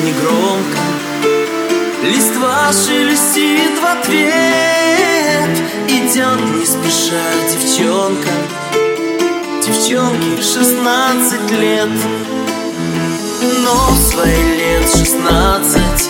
негромко. Листва шелестит в ответ Идет не спеша девчонка. Девчонке шестнадцать лет Но в свои лет шестнадцать.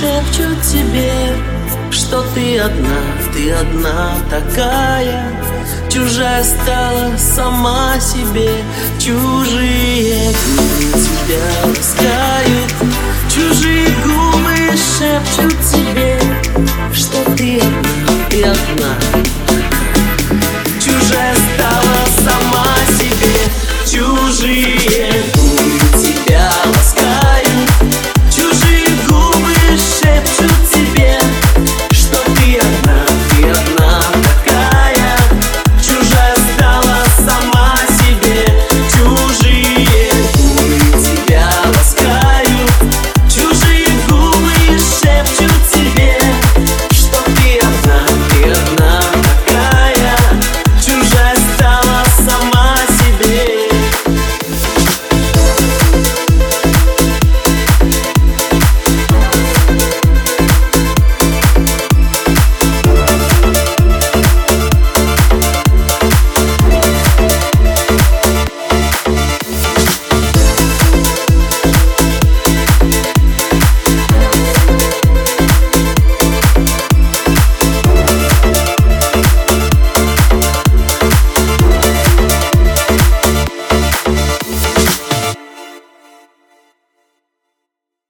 шепчут тебе, что ты одна, ты одна такая. Чужая стала сама себе, чужие дни тебя ласкают. Чужие губы шепчут тебе, что ты одна, ты одна.